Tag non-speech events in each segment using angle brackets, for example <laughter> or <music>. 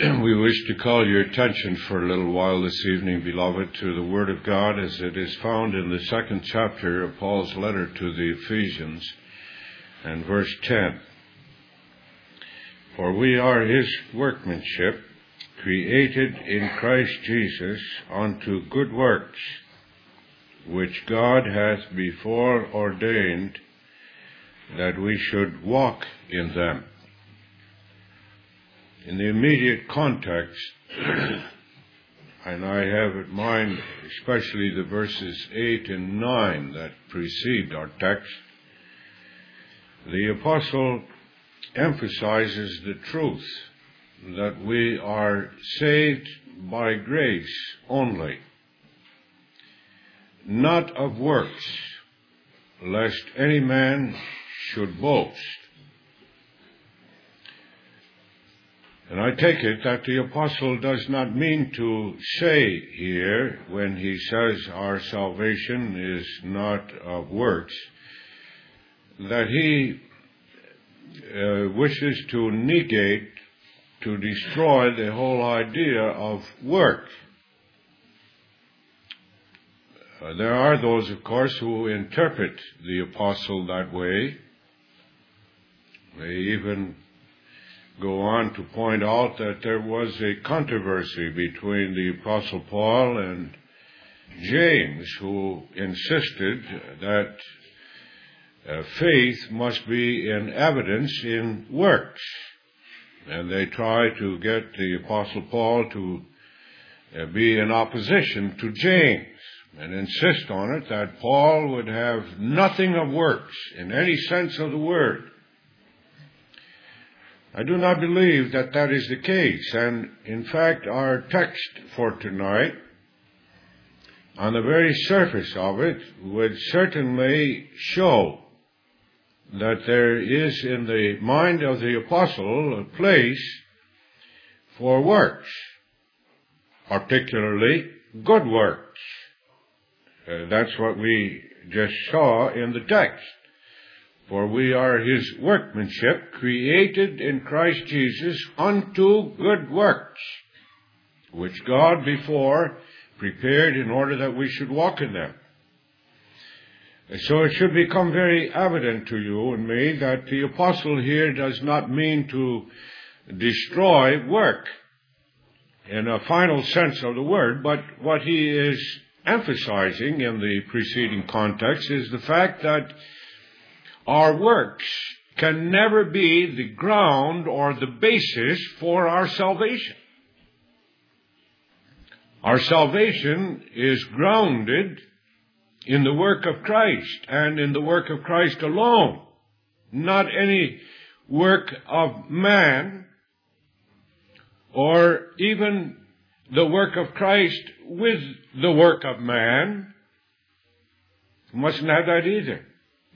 <clears throat> we wish to call your attention for a little while this evening, beloved, to the Word of God as it is found in the second chapter of Paul's letter to the Ephesians and verse 10. For we are His workmanship, created in Christ Jesus unto good works, which God hath before ordained that we should walk in them in the immediate context, <clears throat> and I have in mind especially the verses 8 and 9 that precede our text, the apostle emphasizes the truth that we are saved by grace only, not of works, lest any man should boast. And I take it that the apostle does not mean to say here, when he says our salvation is not of works, that he uh, wishes to negate, to destroy the whole idea of work. Uh, there are those, of course, who interpret the apostle that way. They even go on to point out that there was a controversy between the Apostle Paul and James, who insisted that uh, faith must be in evidence in works. And they tried to get the Apostle Paul to uh, be in opposition to James and insist on it that Paul would have nothing of works in any sense of the word. I do not believe that that is the case. And in fact, our text for tonight, on the very surface of it, would certainly show that there is in the mind of the apostle a place for works, particularly good works. Uh, that's what we just saw in the text. For we are his workmanship, created in Christ Jesus unto good works, which God before prepared in order that we should walk in them. So it should become very evident to you and me that the apostle here does not mean to destroy work in a final sense of the word, but what he is emphasizing in the preceding context is the fact that our works can never be the ground or the basis for our salvation. Our salvation is grounded in the work of Christ and in the work of Christ alone, not any work of man or even the work of Christ with the work of man. You mustn't have that either.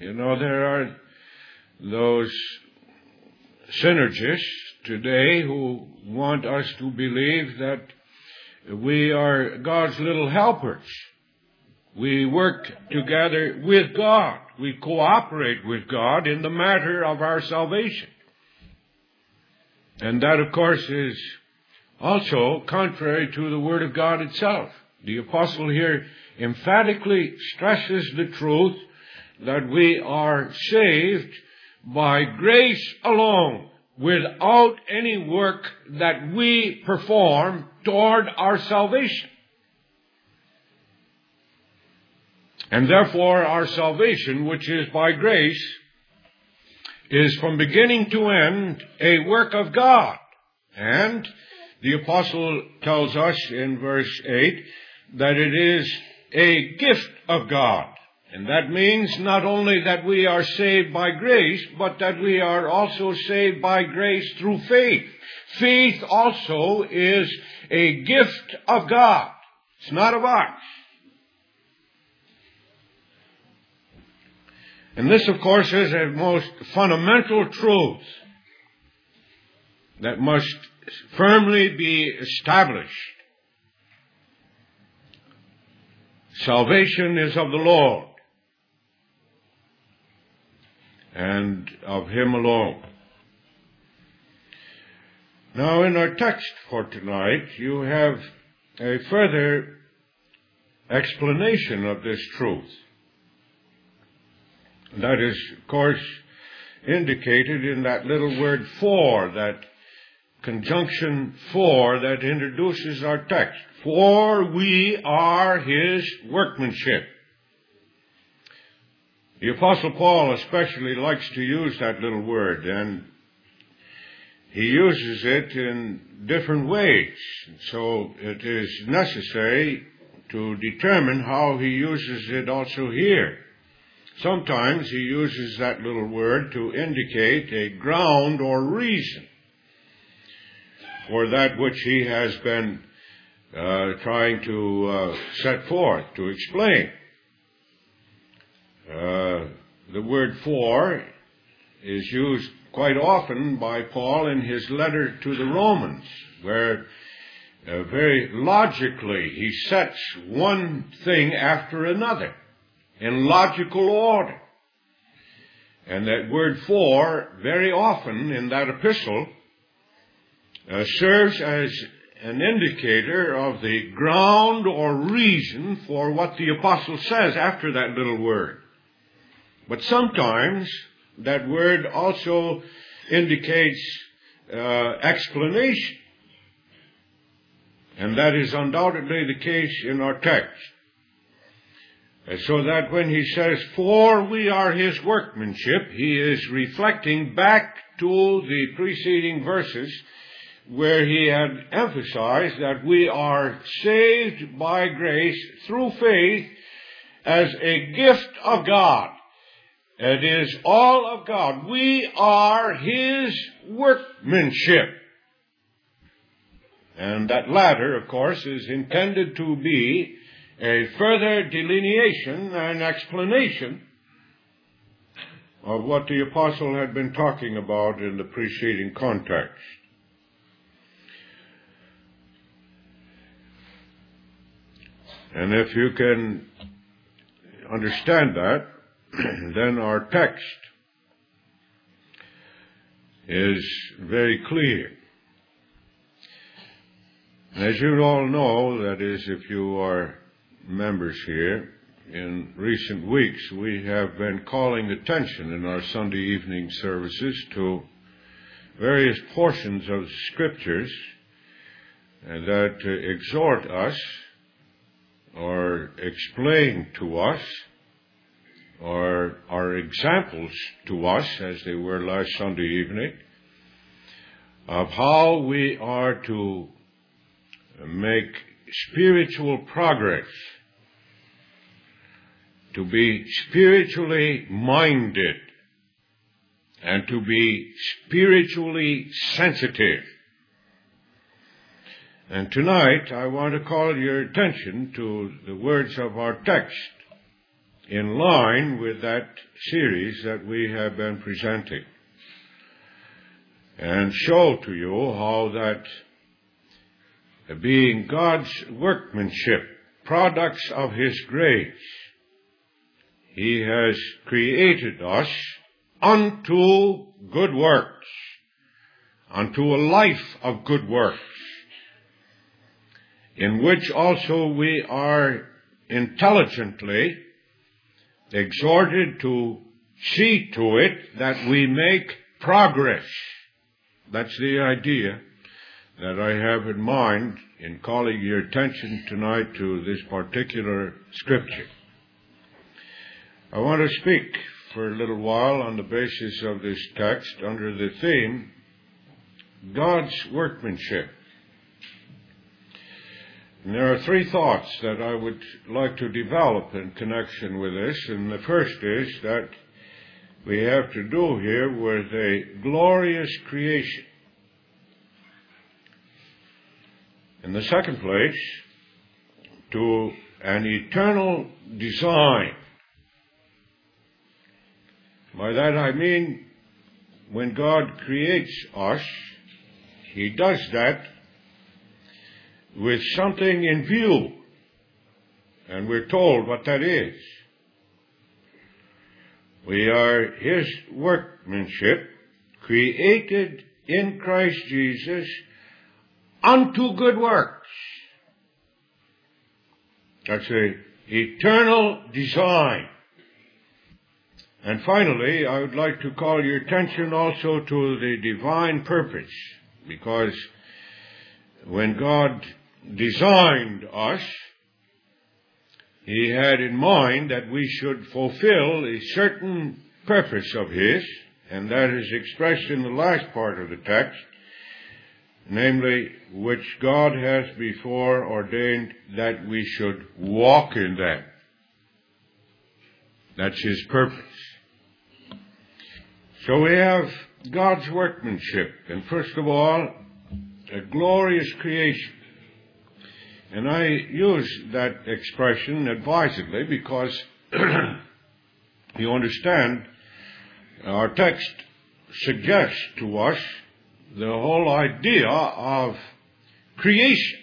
You know, there are those synergists today who want us to believe that we are God's little helpers. We work together with God. We cooperate with God in the matter of our salvation. And that, of course, is also contrary to the Word of God itself. The apostle here emphatically stresses the truth that we are saved by grace alone, without any work that we perform toward our salvation. And therefore, our salvation, which is by grace, is from beginning to end a work of God. And the apostle tells us in verse 8 that it is a gift of God. And that means not only that we are saved by grace, but that we are also saved by grace through faith. Faith also is a gift of God. It's not of us. And this, of course, is a most fundamental truth that must firmly be established. Salvation is of the Lord and of Him alone. Now, in our text for tonight, you have a further explanation of this truth. That is, of course, indicated in that little word for, that conjunction for that introduces our text. For we are his workmanship. The apostle Paul especially likes to use that little word and he uses it in different ways. So it is necessary to determine how he uses it also here. Sometimes he uses that little word to indicate a ground or reason for that which he has been uh, trying to uh, set forth, to explain. Uh, the word for is used quite often by Paul in his letter to the Romans, where uh, very logically he sets one thing after another in logical order. And that word for, very often in that epistle, uh, serves as an indicator of the ground or reason for what the apostle says after that little word. But sometimes that word also indicates uh, explanation. And that is undoubtedly the case in our text. So that when he says, for we are his workmanship, he is reflecting back to the preceding verses where he had emphasized that we are saved by grace through faith as a gift of God. It is all of God. We are his workmanship. And that latter, of course, is intended to be a further delineation and explanation of what the apostle had been talking about in the preceding context. And if you can understand that, <clears throat> then our text is very clear. As you all know, that is, if you are members here, in recent weeks we have been calling attention in our Sunday evening services to various portions of the scriptures that exhort us or explain to us or are examples to us, as they were last Sunday evening, of how we are to make spiritual progress, to be spiritually minded, and to be spiritually sensitive. And tonight I want to call your attention to the words of our text in line with that series that we have been presenting. And show to you how that uh, being God's workmanship, products of His grace, He has created us unto good works, unto a life of good works, in which also we are intelligently exhorted to see to it that we make progress. That's the idea that I have in mind in calling your attention tonight to this particular scripture. I want to speak for a little while on the basis of this text under the theme God's workmanship. And there are three thoughts that I would like to develop in connection with this, and the first is that we have to do here with a glorious creation. In the second place, to an eternal design. By that I mean, when God creates us, He does that with something in view. And we're told what that is. We are His workmanship, created in Christ Jesus unto good works. That's a eternal design. And finally, I would like to call your attention also to the divine purpose, because when God designed us, He had in mind that we should fulfill a certain purpose of His, and that is expressed in the last part of the text, namely, which God has before ordained that we should walk in them. That's His purpose. So we have God's workmanship, and first of all, a glorious creation. And I use that expression advisedly because <clears throat> you understand our text suggests to us the whole idea of creation.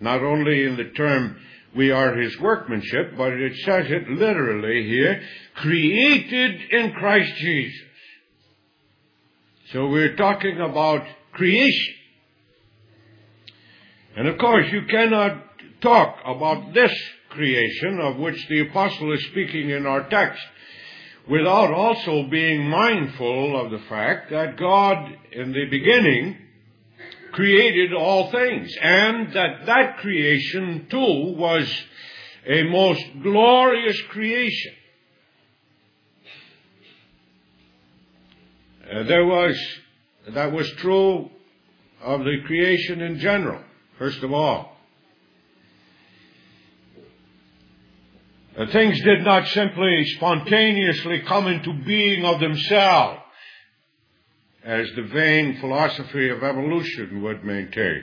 Not only in the term we are his workmanship, but it says it literally here, created in Christ Jesus. So we're talking about creation. And of course, you cannot talk about this creation of which the apostle is speaking in our text without also being mindful of the fact that God, in the beginning, created all things, and that that creation too was a most glorious creation. Uh, there was, that was true of the creation in general, first of all. Things did not simply spontaneously come into being of themselves as the vain philosophy of evolution would maintain.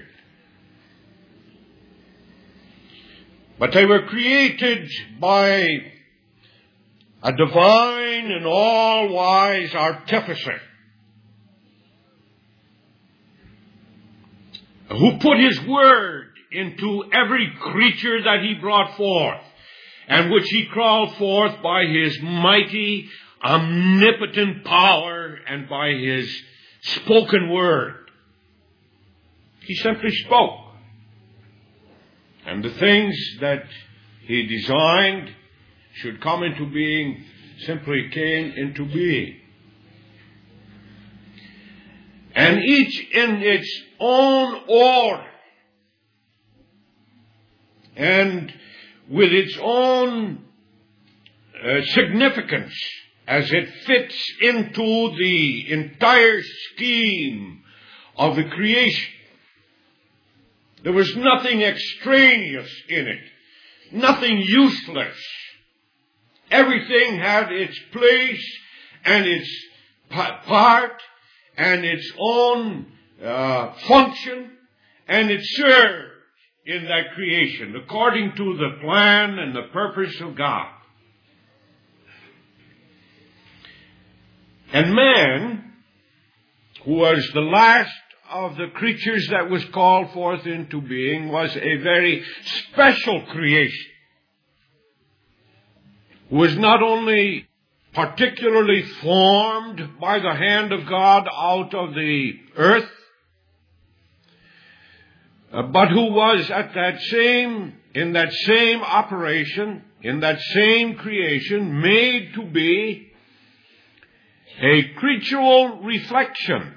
But they were created by a divine and all-wise artificer who put his word into every creature that he brought forth and which he called forth by his mighty, omnipotent power and by his spoken word. He simply spoke. And the things that he designed should come into being simply came into being. And each in its own order. And with its own uh, significance as it fits into the entire scheme of the creation. There was nothing extraneous in it, nothing useless. Everything had its place and its part and its own uh, function, and it served in that creation according to the plan and the purpose of God. And man, who was the last of the creatures that was called forth into being, was a very special creation. Was not only particularly formed by the hand of God out of the earth, uh, but who was at that same, in that same operation, in that same creation, made to be a creatural reflection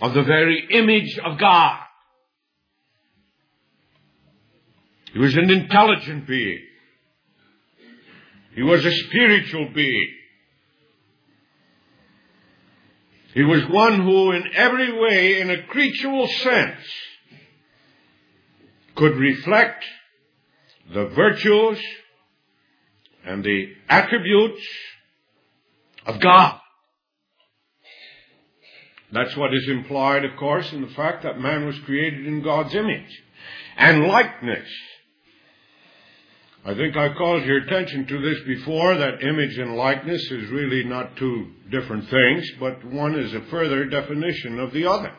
of the very image of God. He was an intelligent being. He was a spiritual being. He was one who in every way, in a creatural sense, could reflect the virtues and the attributes of God. That's what is implied, of course, in the fact that man was created in God's image and likeness. I think I called your attention to this before, that image and likeness is really not two different things, but one is a further definition of the other.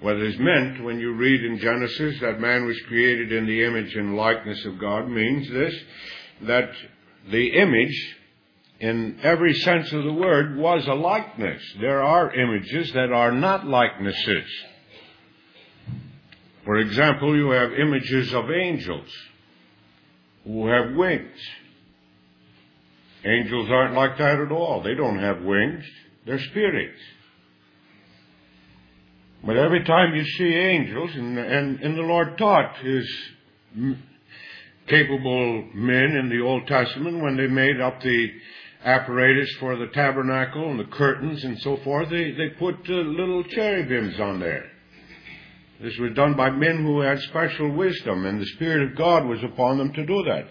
What is meant when you read in Genesis that man was created in the image and likeness of God means this, that the image in every sense of the word, was a likeness. There are images that are not likenesses. For example, you have images of angels who have wings. Angels aren't like that at all. They don't have wings. They're spirits. But every time you see angels, and, and, and the Lord taught his capable men in the Old Testament when they made up the apparatus for the tabernacle and the curtains and so forth, they, they put uh, little cherubims on there. This was done by men who had special wisdom, and the Spirit of God was upon them to do that.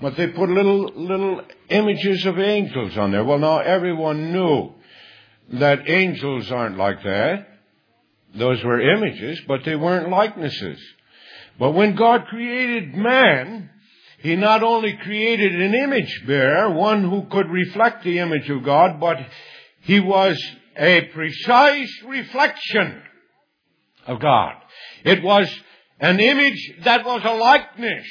But they put little, little images of angels on there. Well, now everyone knew that angels aren't like that. Those were images, but they weren't likenesses. But when God created man, He not only created an image bearer, one who could reflect the image of God, but He was a precise reflection of God. It was an image that was a likeness.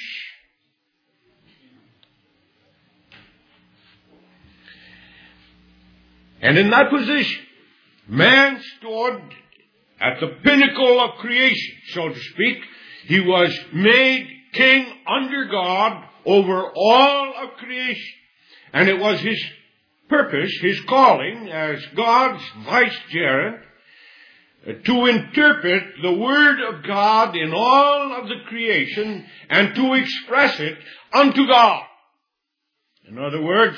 And in that position, man stood at the pinnacle of creation, so to speak. He was made king under God over all of creation. And it was his purpose, his calling as God's vicegerent to interpret the Word of God in all of the creation and to express it unto God. In other words,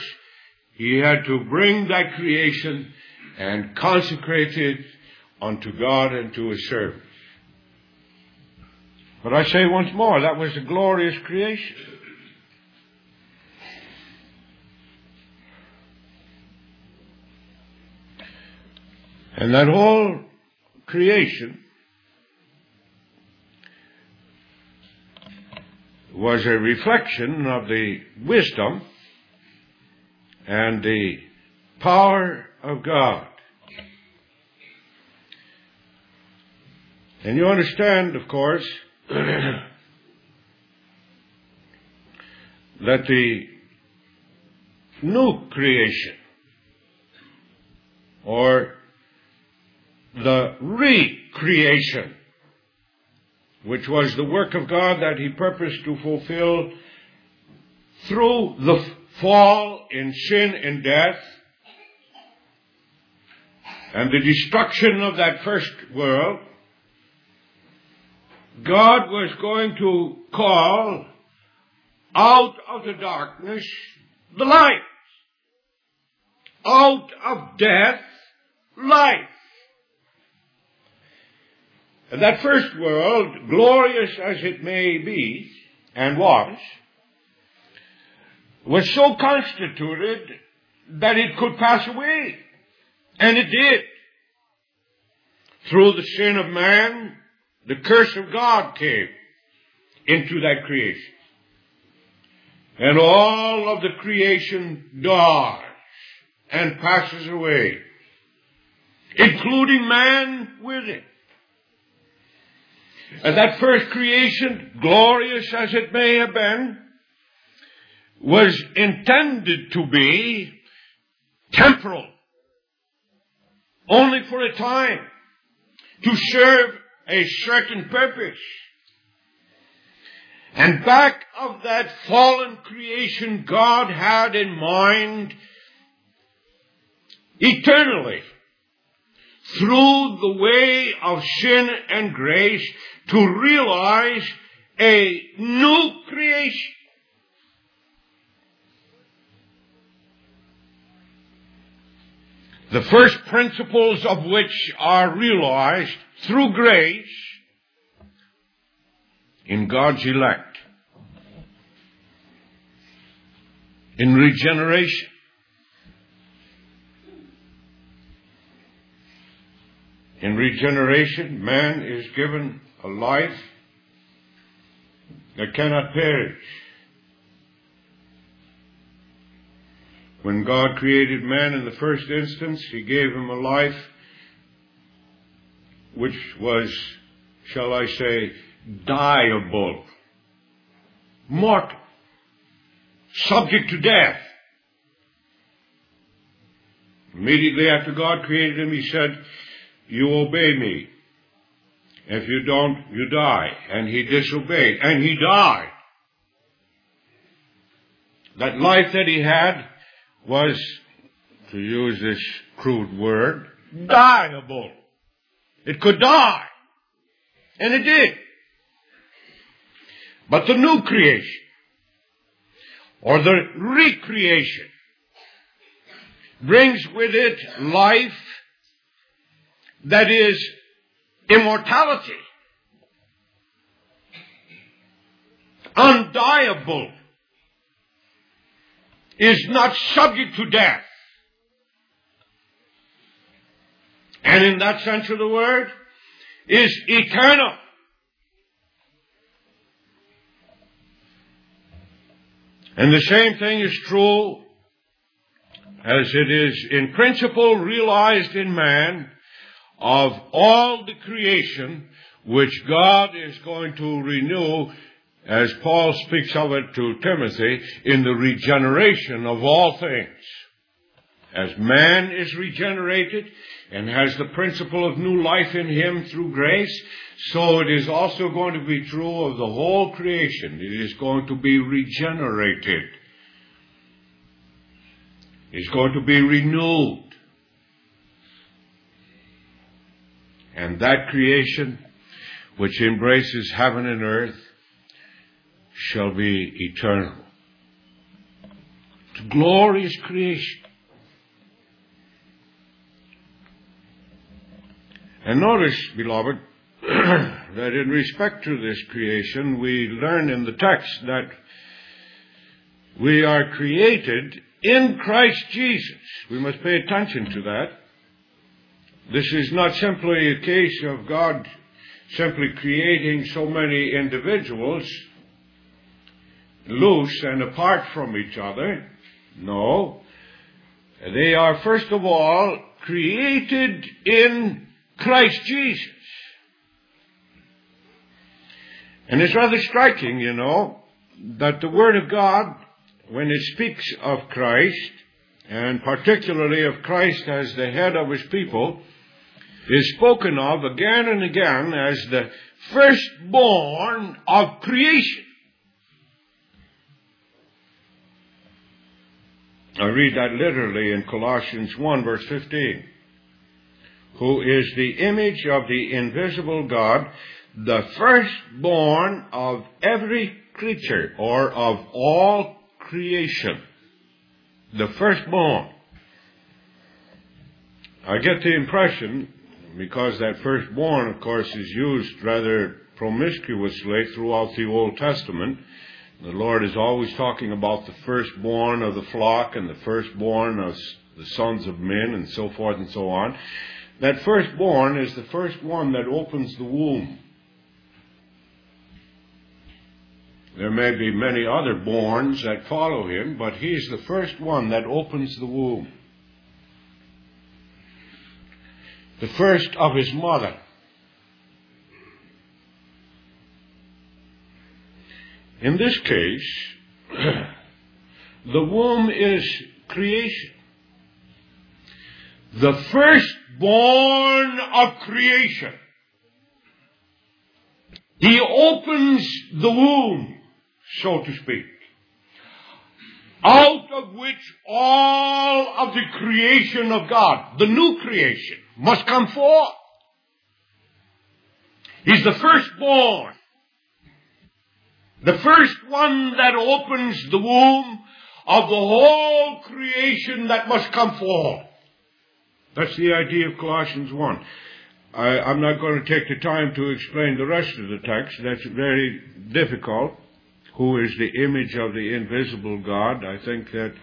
he had to bring that creation and consecrate it unto God and to His service. But I say once more, that was a glorious creation. And that whole creation was a reflection of the wisdom and the power of God. And you understand, of course, <clears throat> that the new creation or the recreation, which was the work of God that He purposed to fulfill through the fall in sin and death and the destruction of that first world, God was going to call out of the darkness the light. Out of death, life. And that first world, glorious as it may be, and was, was so constituted that it could pass away. And it did. Through the sin of man, the curse of God came into that creation. And all of the creation dies and passes away, including man with it. And that first creation, glorious as it may have been, was intended to be temporal, only for a time, to serve a certain purpose. And back of that fallen creation, God had in mind eternally, through the way of sin and grace, to realize a new creation. The first principles of which are realized through grace in God's elect. In regeneration. In regeneration, man is given a life that cannot perish. When God created man in the first instance, He gave him a life which was, shall I say, dieable, mortal, subject to death. Immediately after God created him, he said, you obey me. If you don't, you die. And he disobeyed. And he died. That life that he had was, to use this crude word, dieable. It could die. And it did. But the new creation, or the recreation, brings with it life that is immortality, undiable, is not subject to death. And in that sense of the word, is eternal. And the same thing is true as it is in principle realized in man of all the creation which God is going to renew as Paul speaks of it to Timothy in the regeneration of all things. As man is regenerated and has the principle of new life in him through grace, so it is also going to be true of the whole creation. It is going to be regenerated. It's going to be renewed. And that creation, which embraces heaven and earth, shall be eternal. It's glorious creation. And notice, beloved, <clears throat> that in respect to this creation, we learn in the text that we are created in Christ Jesus. We must pay attention to that. This is not simply a case of God simply creating so many individuals loose and apart from each other. No. They are first of all created in Christ Jesus. And it's rather striking, you know, that the Word of God, when it speaks of Christ, and particularly of Christ as the head of His people, is spoken of again and again as the firstborn of creation. I read that literally in Colossians 1 verse 15. Who is the image of the invisible God, the firstborn of every creature or of all creation. The firstborn. I get the impression, because that firstborn, of course, is used rather promiscuously throughout the Old Testament, the Lord is always talking about the firstborn of the flock and the firstborn of the sons of men and so forth and so on. That firstborn is the first one that opens the womb. There may be many other borns that follow him, but he's the first one that opens the womb. The first of his mother. In this case, <clears throat> the womb is creation. The firstborn of creation. He opens the womb, so to speak, out of which all of the creation of God, the new creation, must come forth. He's the firstborn. The first one that opens the womb of the whole creation that must come forth. That's the idea of Colossians 1. I, am not going to take the time to explain the rest of the text. That's very difficult. Who is the image of the invisible God? I think that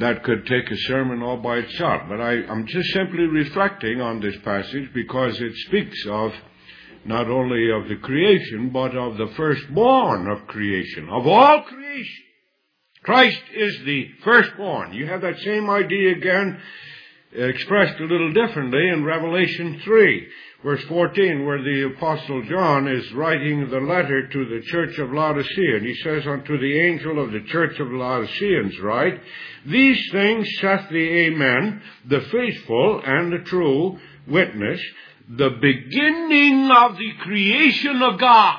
that could take a sermon all by itself. But I, I'm just simply reflecting on this passage because it speaks of not only of the creation, but of the firstborn of creation, of all creation. Christ is the firstborn. You have that same idea again expressed a little differently in Revelation 3, verse 14, where the Apostle John is writing the letter to the church of Laodicea. And he says, Unto the angel of the church of Laodiceans write, These things saith the Amen, the faithful and the true witness, the beginning of the creation of God.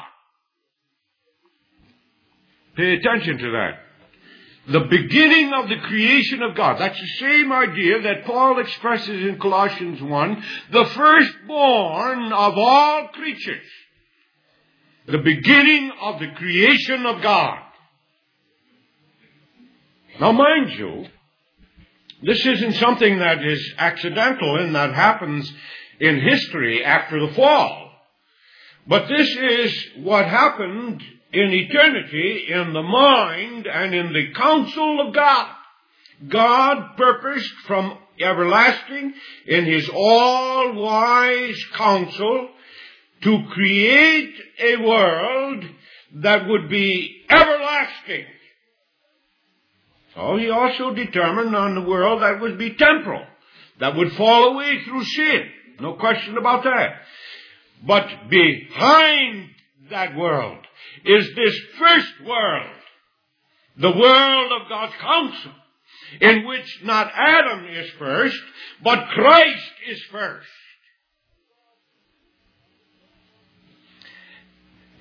Pay attention to that. The beginning of the creation of God. That's the same idea that Paul expresses in Colossians 1. The firstborn of all creatures. The beginning of the creation of God. Now mind you, this isn't something that is accidental and that happens in history after the fall. But this is what happened in eternity in the mind and in the counsel of God. God purposed from everlasting in his all-wise counsel to create a world that would be everlasting. So he also determined on the world that would be temporal, that would fall away through sin. No question about that. But behind that world is this first world, the world of God's counsel, in which not Adam is first, but Christ is first.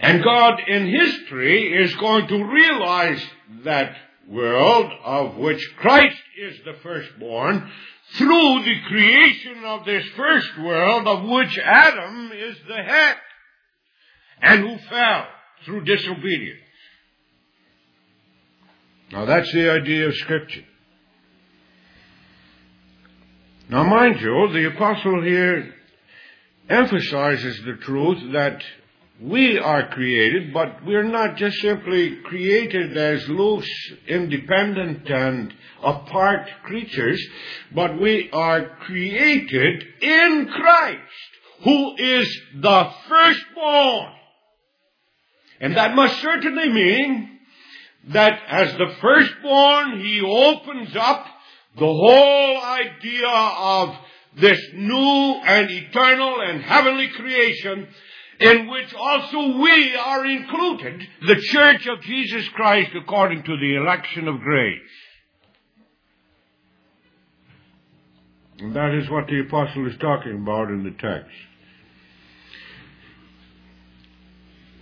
And God in history is going to realize that world of which Christ is the firstborn through the creation of this first world of which Adam is the head and who fell through disobedience. Now that's the idea of Scripture. Now mind you, the apostle here emphasizes the truth that we are created, but we're not just simply created as loose, independent, and apart creatures, but we are created in Christ, who is the firstborn and that must certainly mean that as the firstborn, he opens up the whole idea of this new and eternal and heavenly creation in which also we are included, the church of Jesus Christ according to the election of grace. And that is what the apostle is talking about in the text.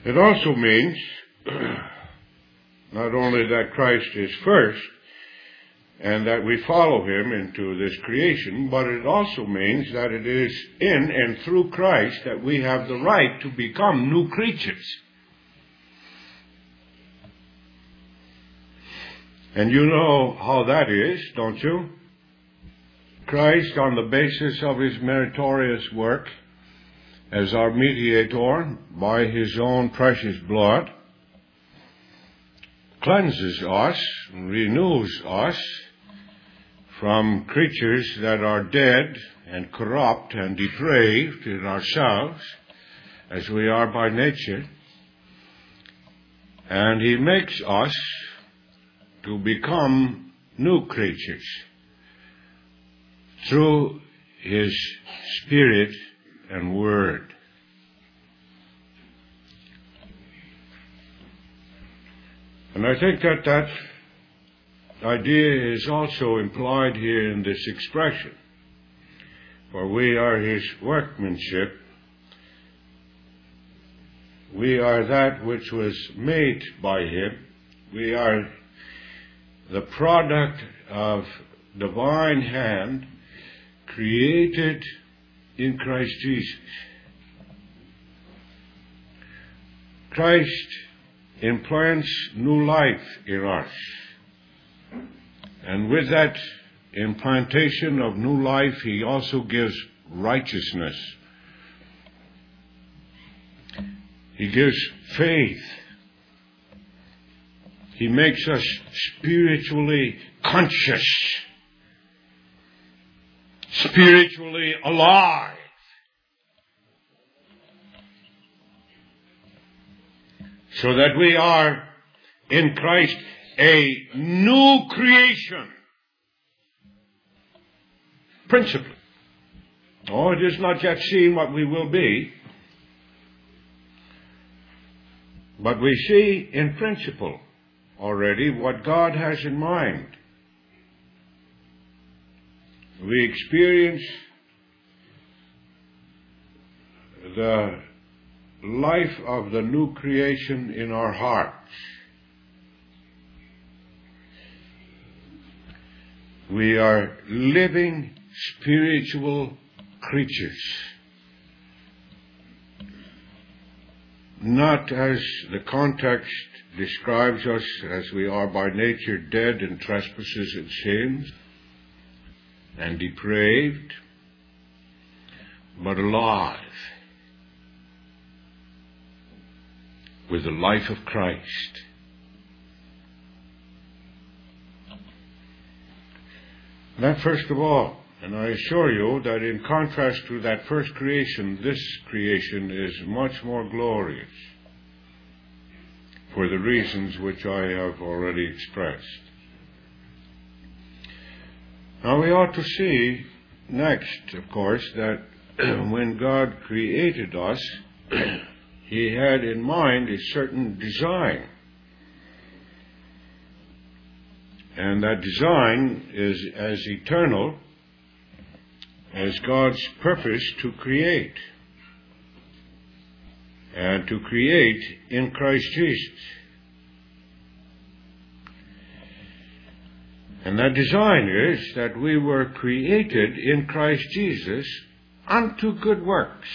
It also means <clears throat> not only that Christ is first and that we follow him into this creation, but it also means that it is in and through Christ that we have the right to become new creatures. And you know how that is, don't you? Christ, on the basis of his meritorious work, as our mediator by his own precious blood, cleanses us, renews us from creatures that are dead and corrupt and depraved in ourselves, as we are by nature, and he makes us to become new creatures through his Spirit and word. And I think that that idea is also implied here in this expression. For we are his workmanship. We are that which was made by him. We are the product of divine hand created in Christ Jesus. Christ implants new life in us. And with that implantation of new life, He also gives righteousness. He gives faith. He makes us spiritually conscious spiritually alive. So that we are in Christ a new creation. principally. Oh, it is not yet seen what we will be, but we see in principle already what God has in mind. We experience the life of the new creation in our hearts. We are living spiritual creatures. Not as the context describes us as we are by nature dead in trespasses and sins and depraved, but alive with the life of Christ. That first of all, and I assure you that in contrast to that first creation, this creation is much more glorious for the reasons which I have already expressed. Now we ought to see next, of course, that <clears throat> when God created us, <clears throat> He had in mind a certain design. And that design is as eternal as God's purpose to create. And to create in Christ Jesus. And that design is that we were created in Christ Jesus unto good works.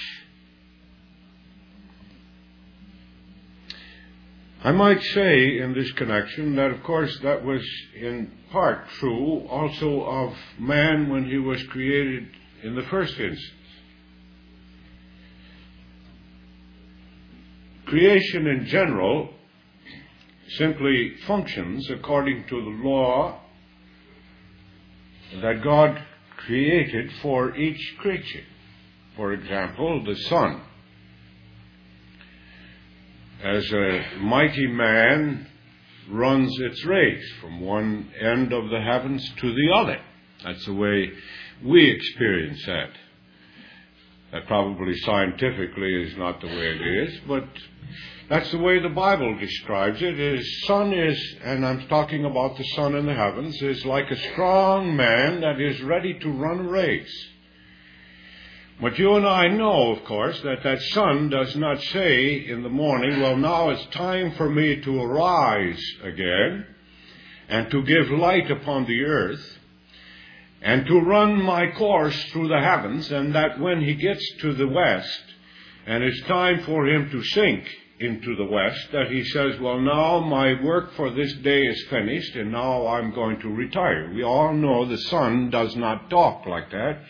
I might say in this connection that, of course, that was in part true also of man when he was created in the first instance. Creation in general simply functions according to the law that God created for each creature. For example, the sun. As a mighty man runs its race from one end of the heavens to the other. That's the way we experience that. That probably scientifically is not the way it is, but that's the way the Bible describes it. it. Is sun is, and I'm talking about the sun in the heavens, is like a strong man that is ready to run a race. But you and I know, of course, that that sun does not say in the morning, well, now it's time for me to arise again and to give light upon the earth and to run my course through the heavens, and that when he gets to the west and it's time for him to sink into the west, that he says, Well, now my work for this day is finished, and now I'm going to retire. We all know the sun does not talk like that.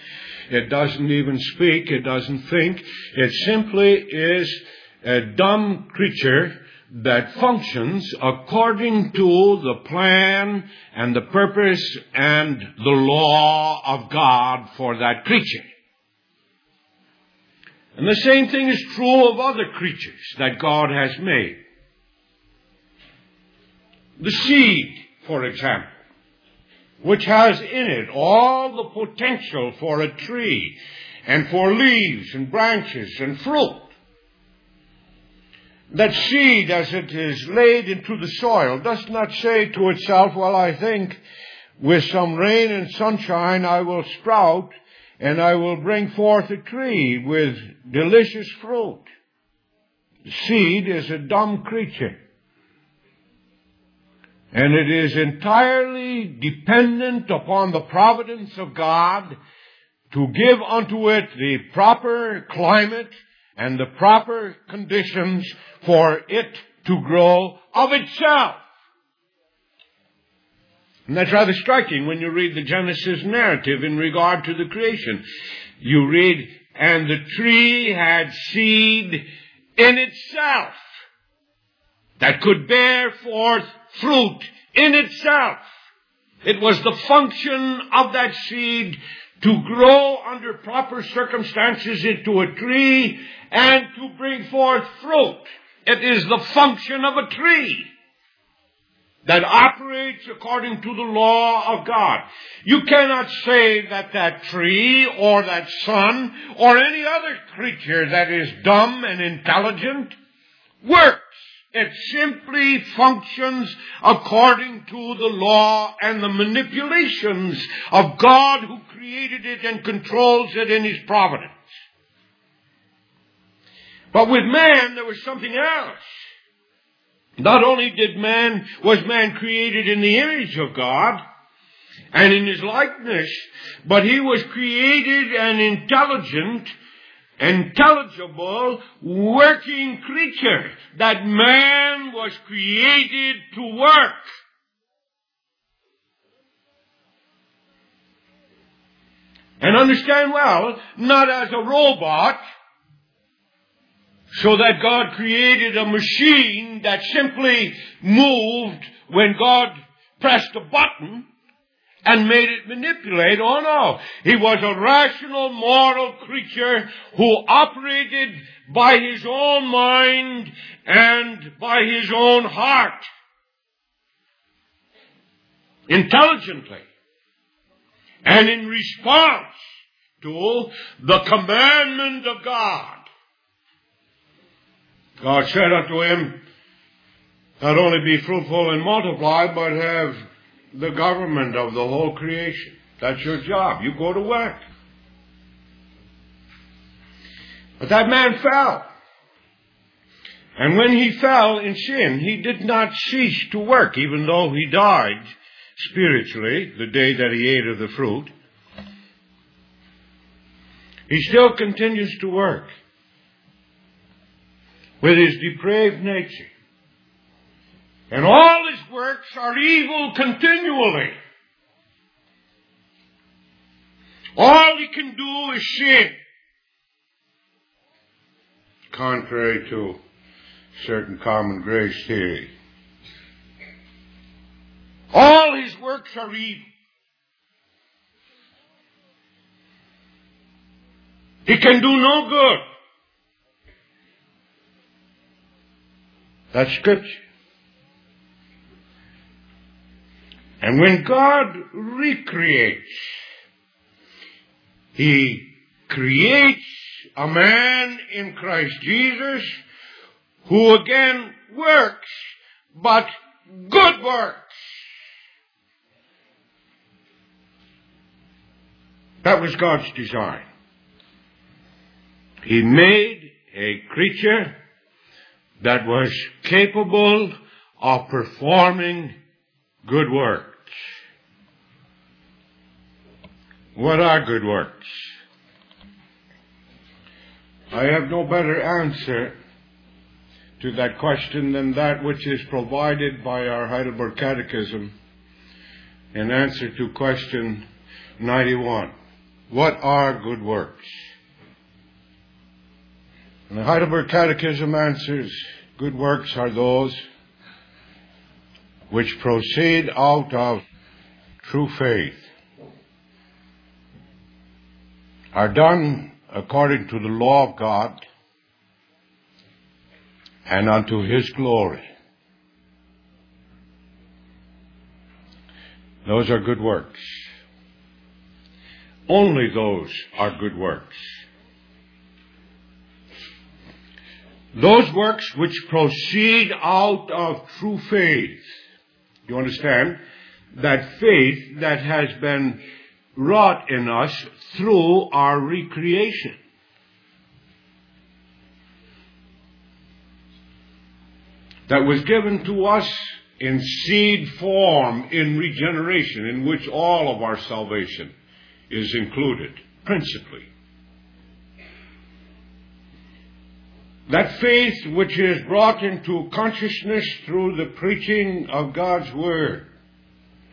It doesn't even speak, it doesn't think. It simply is a dumb creature that functions according to the plan and the purpose and the law of God for that creature. And the same thing is true of other creatures that God has made. The seed, for example, which has in it all the potential for a tree and for leaves and branches and fruit that seed as it is laid into the soil does not say to itself, well, I think with some rain and sunshine I will sprout and I will bring forth a tree with delicious fruit. Seed is a dumb creature. And it is entirely dependent upon the providence of God to give unto it the proper climate and the proper conditions for it to grow of itself. And that's rather striking when you read the Genesis narrative in regard to the creation. You read, and the tree had seed in itself that could bear forth fruit in itself. It was the function of that seed to grow under proper circumstances into a tree and to bring forth fruit. It is the function of a tree. that operates according to the law of God. You cannot say that that tree or that sun or any other creature that is dumb and intelligent works. It simply functions according to the law and the manipulations of God who created it and controls it in His providence. But with man, there was something else. Not only did man, was man created in the image of God and in his likeness, but he was created an intelligent, intelligible, working creature. That man was created to work. And understand well, not as a robot, so that God created a machine that simply moved when God pressed a button and made it manipulate. Oh no. He was a rational, moral creature who operated by his own mind and by his own heart. Intelligently. And in response to the commandment of God. God said unto him, not only be fruitful and multiply, but have the government of the whole creation. That's your job. You go to work. But that man fell. And when he fell in sin, he did not cease to work, even though he died spiritually the day that he ate of the fruit. He still continues to work with his depraved nature. And all his works are evil continually. All he can do is sin. Contrary to certain common grace theory. All his works are evil. He can do no good. That's scripture. And when God recreates, He creates a man in Christ Jesus who again works, but good works. That was God's design. He made a creature that was capable of performing good works. What are good works? I have no better answer to that question than that which is provided by our Heidelberg Catechism in answer to question 91. What are good works? And the Heidelberg Catechism answers, good works are those which proceed out of true faith, are done according to the law of God and unto His glory. Those are good works. Only those are good works. Those works which proceed out of true faith. You understand? That faith that has been wrought in us through our recreation. That was given to us in seed form in regeneration, in which all of our salvation is included, principally. That faith which is brought into consciousness through the preaching of God's Word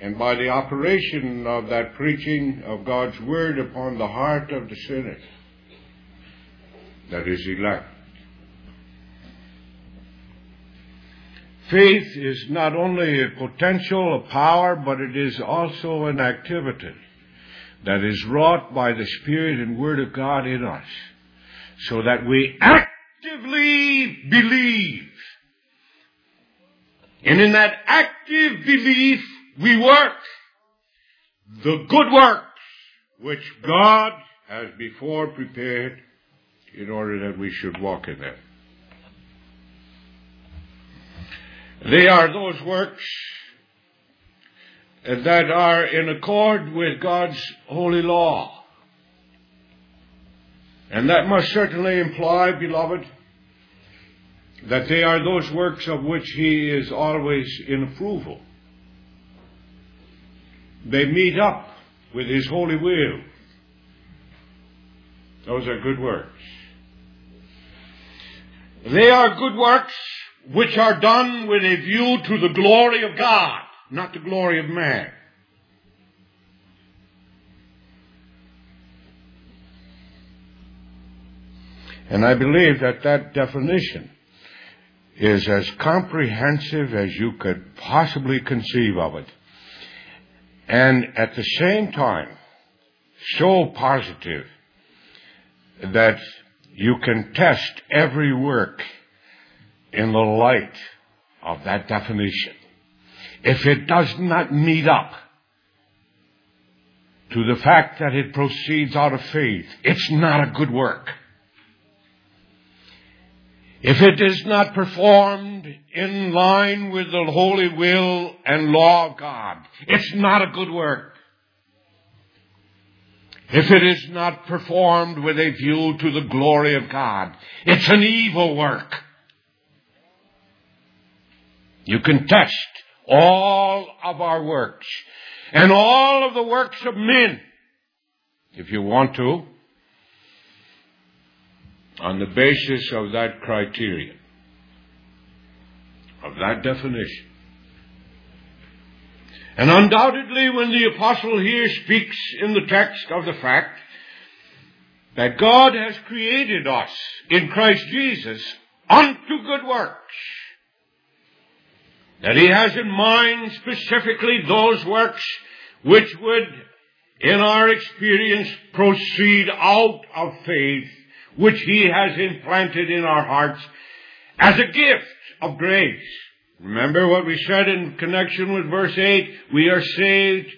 and by the operation of that preaching of God's Word upon the heart of the sinner that is elect. Faith is not only a potential, a power, but it is also an activity that is wrought by the Spirit and Word of God in us so that we actively believe. And in that active belief, we work the good works which God has before prepared in order that we should walk in them. They are those works that are in accord with God's holy law. And that must certainly imply, beloved, that they are those works of which He is always in approval. They meet up with His holy will. Those are good works. They are good works which are done with a view to the glory of God, not the glory of man. And I believe that that definition is as comprehensive as you could possibly conceive of it. And at the same time, so positive that you can test every work in the light of that definition. If it does not meet up to the fact that it proceeds out of faith, it's not a good work. If it is not performed in line with the holy will and law of God, it's not a good work. If it is not performed with a view to the glory of God, it's an evil work. You can test all of our works and all of the works of men, if you want to, on the basis of that criterion, of that definition. And undoubtedly, when the apostle here speaks in the text of the fact that God has created us in Christ Jesus unto good works, that he has in mind specifically those works which would, in our experience, proceed out of faith which He has implanted in our hearts as a gift of grace. Remember what we said in connection with verse 8? We are saved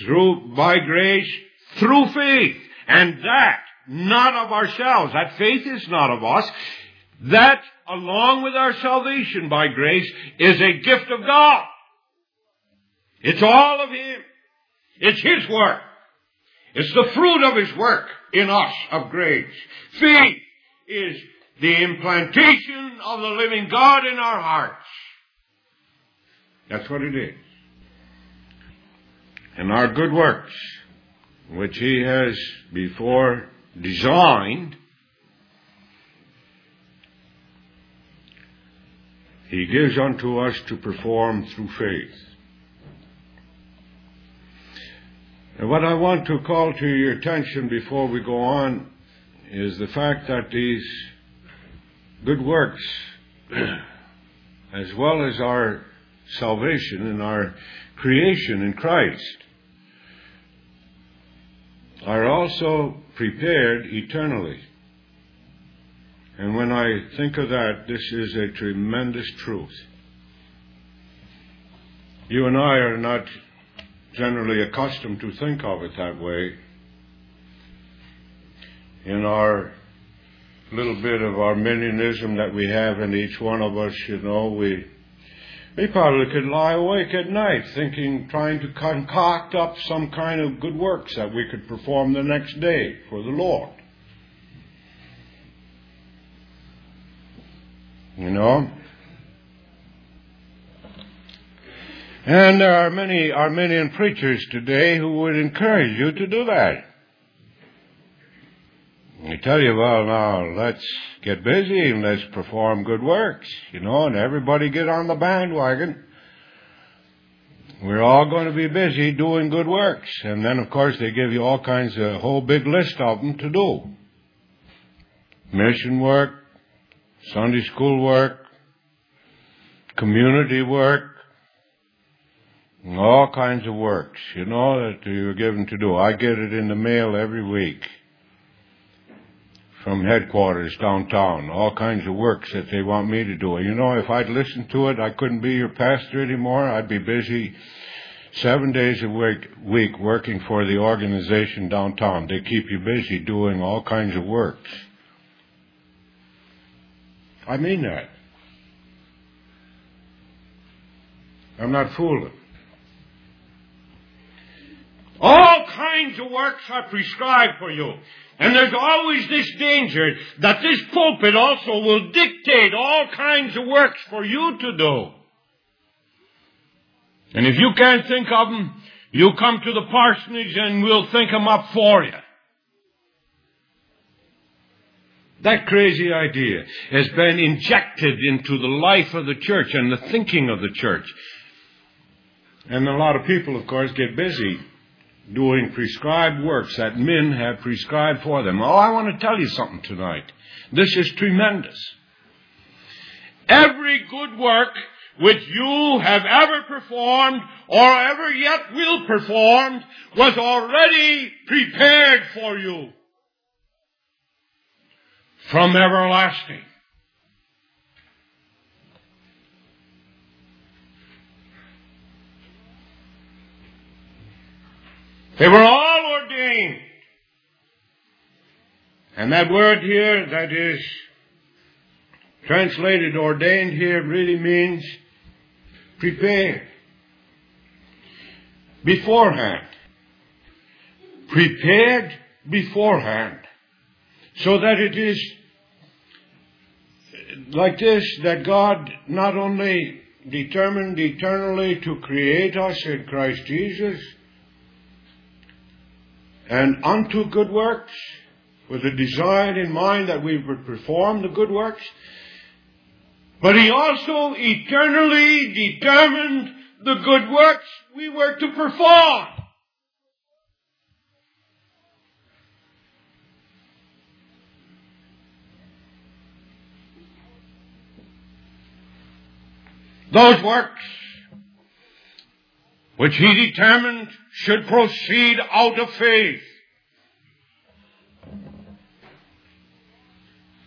through, by grace, through faith. And that, not of ourselves. That faith is not of us. That, along with our salvation by grace, is a gift of God. It's all of Him. It's His work. It's the fruit of His work in us of grace. Faith is the implantation of the living God in our hearts. That's what it is. And our good works, which He has before designed, He gives unto us to perform through faith. And what I want to call to your attention before we go on is the fact that these good works, as well as our salvation and our creation in Christ, are also prepared eternally. And when I think of that, this is a tremendous truth. You and I are not generally accustomed to think of it that way. In our little bit of Arminianism that we have in each one of us, you know, we we probably could lie awake at night thinking, trying to concoct up some kind of good works that we could perform the next day for the Lord. You know? And there are many Arminian preachers today who would encourage you to do that. They tell you, well, now let's get busy and let's perform good works, you know, and everybody get on the bandwagon. We're all going to be busy doing good works. And then, of course, they give you all kinds of, a whole big list of them to do. Mission work, Sunday school work, community work, all kinds of works, you know, that you're given to do. I get it in the mail every week from headquarters downtown, all kinds of works that they want me to do. You know, if I'd listened to it, I couldn't be your pastor anymore. I'd be busy seven days a week, week working for the organization downtown. They keep you busy doing all kinds of works. I mean that. I'm not fooling. All kinds of works are prescribed for you. And there's always this danger that this pulpit also will dictate all kinds of works for you to do. And if you can't think of them, you come to the parsonage and we'll think them up for you. That crazy idea has been injected into the life of the church and the thinking of the church. And a lot of people, of course, get busy doing prescribed works that men have prescribed for them. Oh, I want to tell you something tonight. This is tremendous. Every good work which you have ever performed or ever yet will perform was already prepared for you from everlasting. They were all ordained. And that word here that is translated ordained here really means prepared. Beforehand. Prepared beforehand. So that it is like this that God not only determined eternally to create us in Christ Jesus and unto good works with a design in mind that we would perform the good works, but He also eternally determined the good works we were to perform. Those works which he determined should proceed out of faith.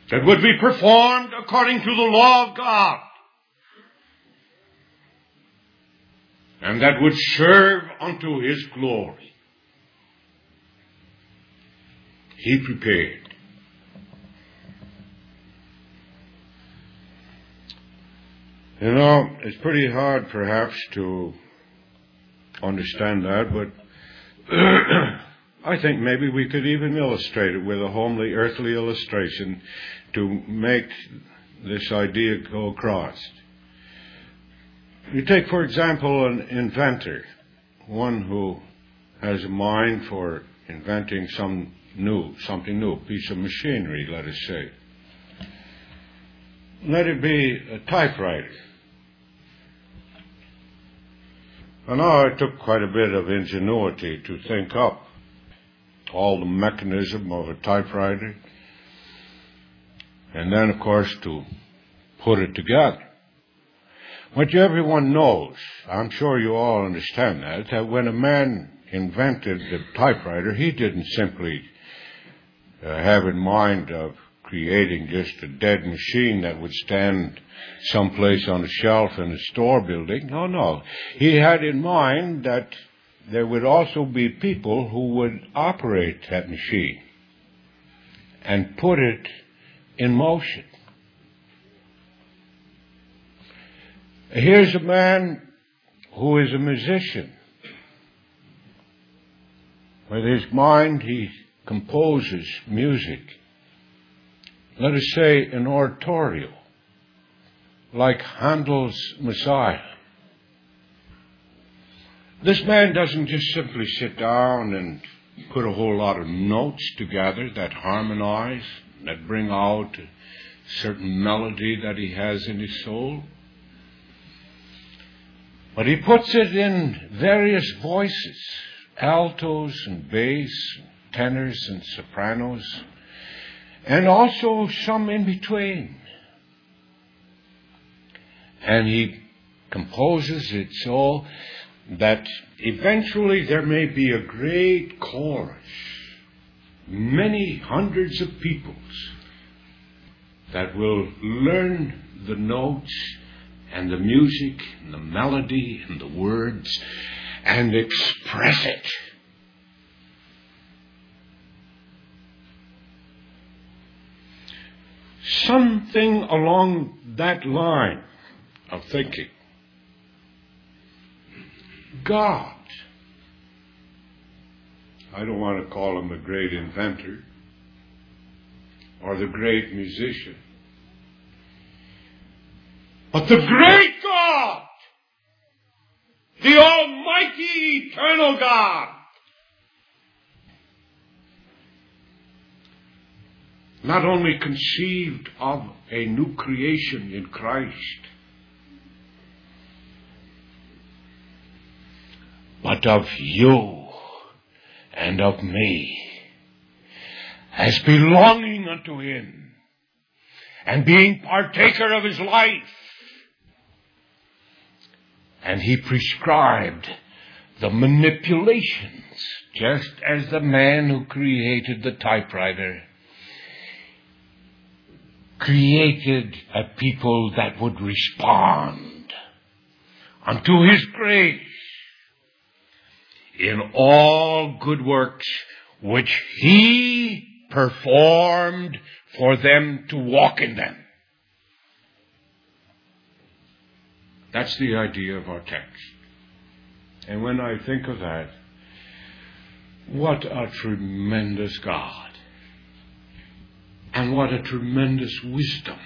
That would be performed according to the law of God. And that would serve unto his glory. He prepared. You know, it's pretty hard perhaps to understand that, but <clears throat> I think maybe we could even illustrate it with a homely earthly illustration to make this idea go across. You take, for example, an inventor, one who has a mind for inventing some new, something new, piece of machinery, let us say. Let it be a typewriter. I know it took quite a bit of ingenuity to think up all the mechanism of a typewriter, and then, of course, to put it together. What everyone knows, I'm sure you all understand that, that when a man invented the typewriter, he didn't simply uh, have in mind of creating just a dead machine that would stand someplace on a shelf in a store building. No, no. He had in mind that there would also be people who would operate that machine and put it in motion. Here's a man who is a musician. With his mind, he composes music. Let us say an oratorio, like Handel's Messiah. This man doesn't just simply sit down and put a whole lot of notes together that harmonize, that bring out a certain melody that he has in his soul. But he puts it in various voices, altos and bass, tenors and sopranos, and also some in between. And he composes it so that eventually there may be a great chorus many hundreds of peoples that will learn the notes and the music and the melody and the words and express it. Something along that line of thinking. God. I don't want to call him the great inventor or the great musician. But the great God, the Almighty Eternal God, not only conceived of a new creation in Christ, but of you and of me as belonging unto Him and being partaker of His life. And He prescribed the manipulations, just as the man who created the typewriter created a people that would respond unto His grace in all good works which He performed for them to walk in them. That's the idea of our text. And when I think of that, what a tremendous God. And what a tremendous wisdom.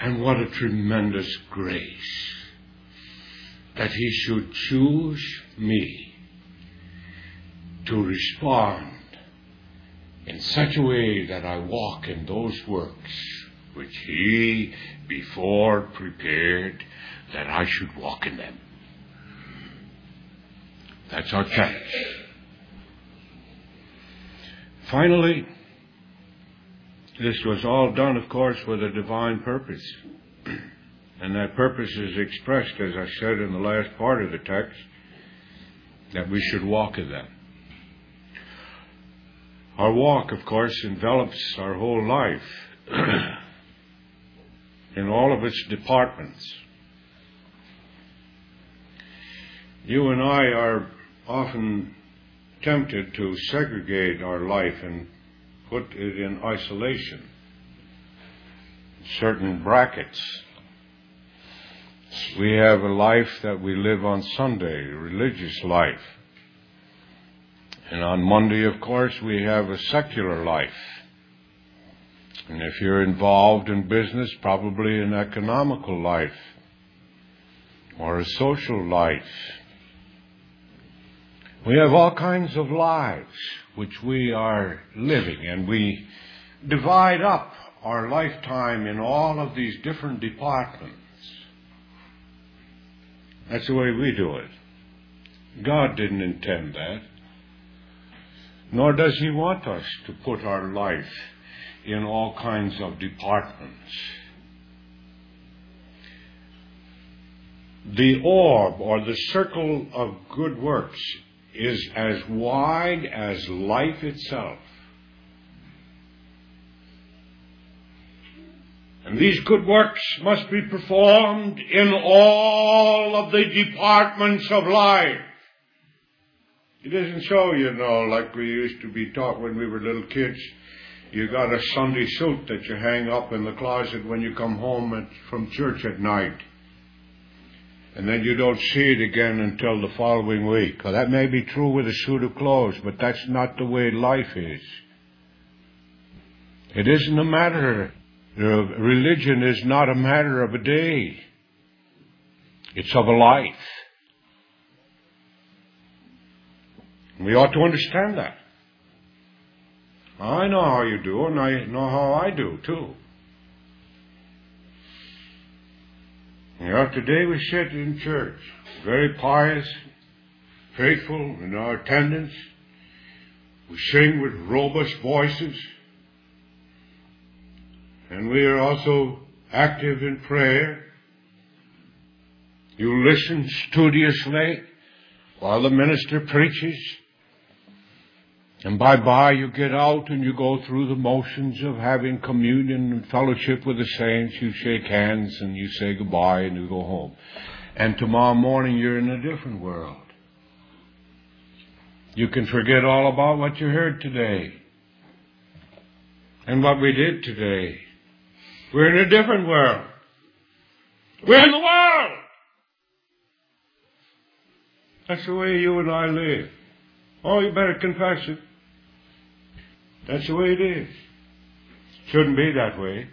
And what a tremendous grace that He should choose me to respond in such a way that I walk in those works which He before prepared that I should walk in them. That's our text. Finally, this was all done, of course, with a divine purpose. And that purpose is expressed, as I said in the last part of the text, that we should walk in them. Our walk, of course, envelops our whole life <clears throat> in all of its departments. You and I are often tempted to segregate our life and put it in isolation, certain brackets. We have a life that we live on Sunday, religious life. And on Monday, of course, we have a secular life. And if you're involved in business, probably an economical life or a social life. We have all kinds of lives which we are living, and we divide up our lifetime in all of these different departments. That's the way we do it. God didn't intend that. Nor does He want us to put our life in all kinds of departments. The orb or the circle of good works is as wide as life itself. And these good works must be performed in all of the departments of life. It isn't so, you know, like we used to be taught when we were little kids. You got a Sunday suit that you hang up in the closet when you come home at, from church at night. And then you don't see it again until the following week. Well, that may be true with a suit of clothes, but that's not the way life is. It isn't a matter, religion is not a matter of a day. It's of a life. We ought to understand that. I know how you do, and I know how I do, too. You know, today we sit in church, very pious, faithful in our attendance. We sing with robust voices. And we are also active in prayer. You listen studiously while the minister preaches. And by by you get out and you go through the motions of having communion and fellowship with the saints. You shake hands and you say goodbye and you go home. And tomorrow morning you're in a different world. You can forget all about what you heard today and what we did today. We're in a different world. We're in the world. That's the way you and I live. Oh, you better confess it. That's the way it is. Shouldn't be that way.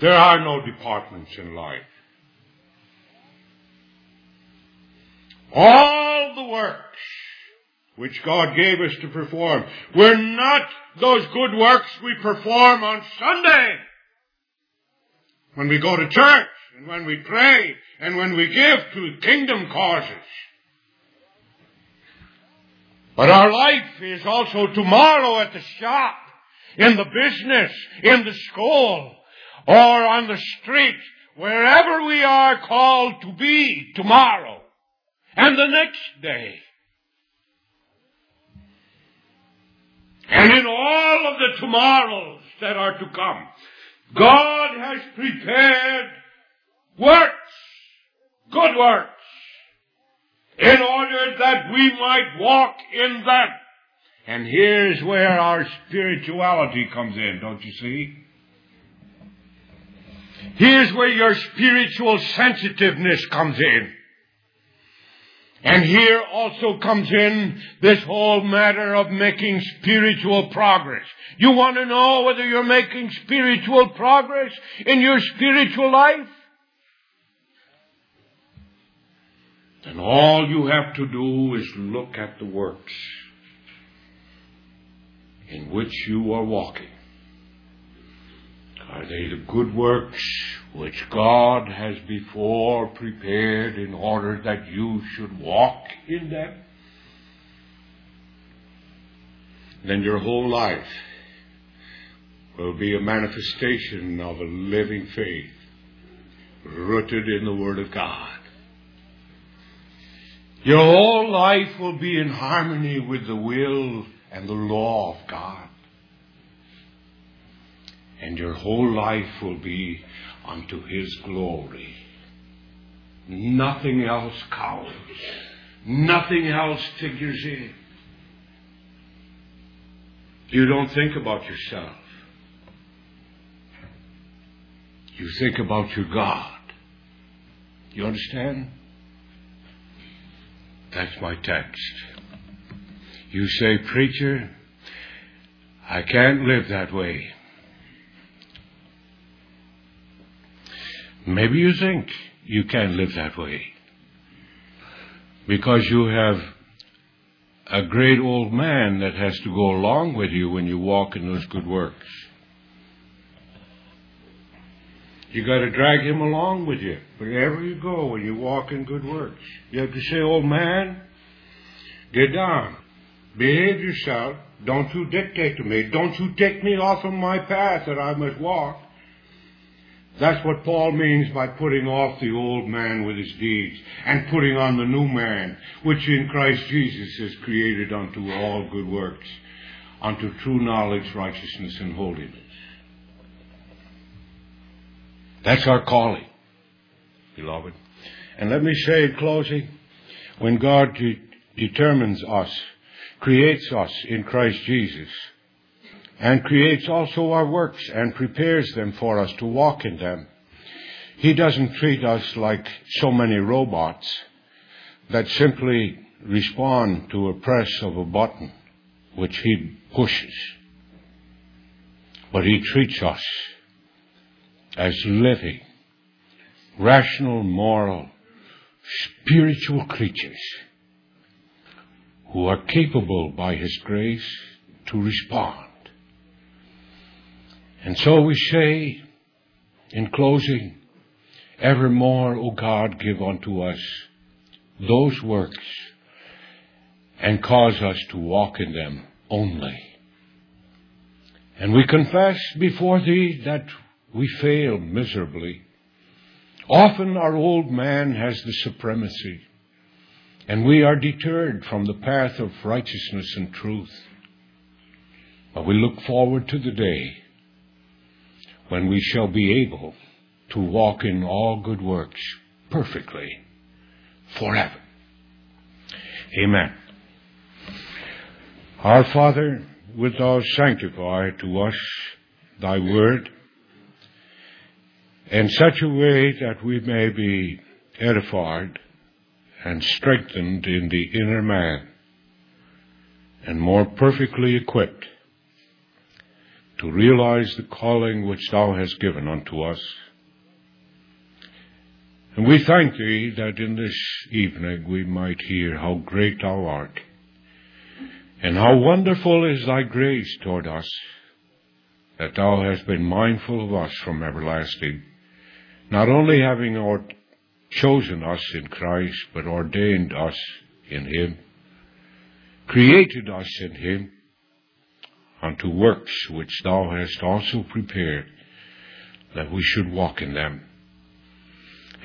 There are no departments in life. All the works which God gave us to perform were not those good works we perform on Sunday. When we go to church and when we pray and when we give to kingdom causes. But our life is also tomorrow at the shop, in the business, in the school, or on the street, wherever we are called to be tomorrow and the next day. And in all of the tomorrows that are to come, God has prepared works, good works, in order that we might walk in them. And here's where our spirituality comes in, don't you see? Here's where your spiritual sensitiveness comes in. And here also comes in this whole matter of making spiritual progress. You want to know whether you're making spiritual progress in your spiritual life? Then all you have to do is look at the works in which you are walking. Are they the good works which God has before prepared in order that you should walk in them? Then your whole life will be a manifestation of a living faith rooted in the Word of God. Your whole life will be in harmony with the will and the law of God. And your whole life will be unto His glory. Nothing else counts. Nothing else figures in. You don't think about yourself. You think about your God. You understand? That's my text. You say, Preacher, I can't live that way. Maybe you think you can't live that way because you have a great old man that has to go along with you when you walk in those good works. You got to drag him along with you wherever you go when you walk in good works. You have to say, old man, get down. Behave yourself. Don't you dictate to me. Don't you take me off of my path that I must walk. That's what Paul means by putting off the old man with his deeds and putting on the new man, which in Christ Jesus is created unto all good works, unto true knowledge, righteousness, and holiness. That's our calling, beloved. And let me say in closing, when God de- determines us, creates us in Christ Jesus, and creates also our works and prepares them for us to walk in them, He doesn't treat us like so many robots that simply respond to a press of a button which He pushes. But He treats us as living, rational, moral, spiritual creatures who are capable by His grace to respond. And so we say, in closing, evermore, O God, give unto us those works and cause us to walk in them only. And we confess before Thee that we fail miserably. Often our old man has the supremacy. And we are deterred from the path of righteousness and truth. But we look forward to the day when we shall be able to walk in all good works perfectly forever. Amen. Our Father, wilt thou sanctify to us thy word in such a way that we may be edified and strengthened in the inner man and more perfectly equipped to realize the calling which thou hast given unto us. And we thank thee that in this evening we might hear how great thou art and how wonderful is thy grace toward us that thou hast been mindful of us from everlasting, not only having chosen us in Christ, but ordained us in him, created us in him unto works which thou hast also prepared that we should walk in them.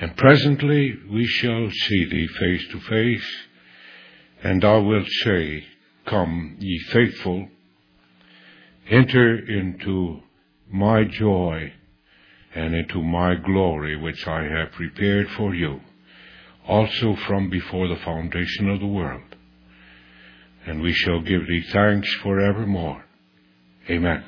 And presently we shall see thee face to face, and thou wilt say, Come, ye faithful, enter into my joy and into my glory which I have prepared for you, also from before the foundation of the world. And we shall give thee thanks forevermore. Amen.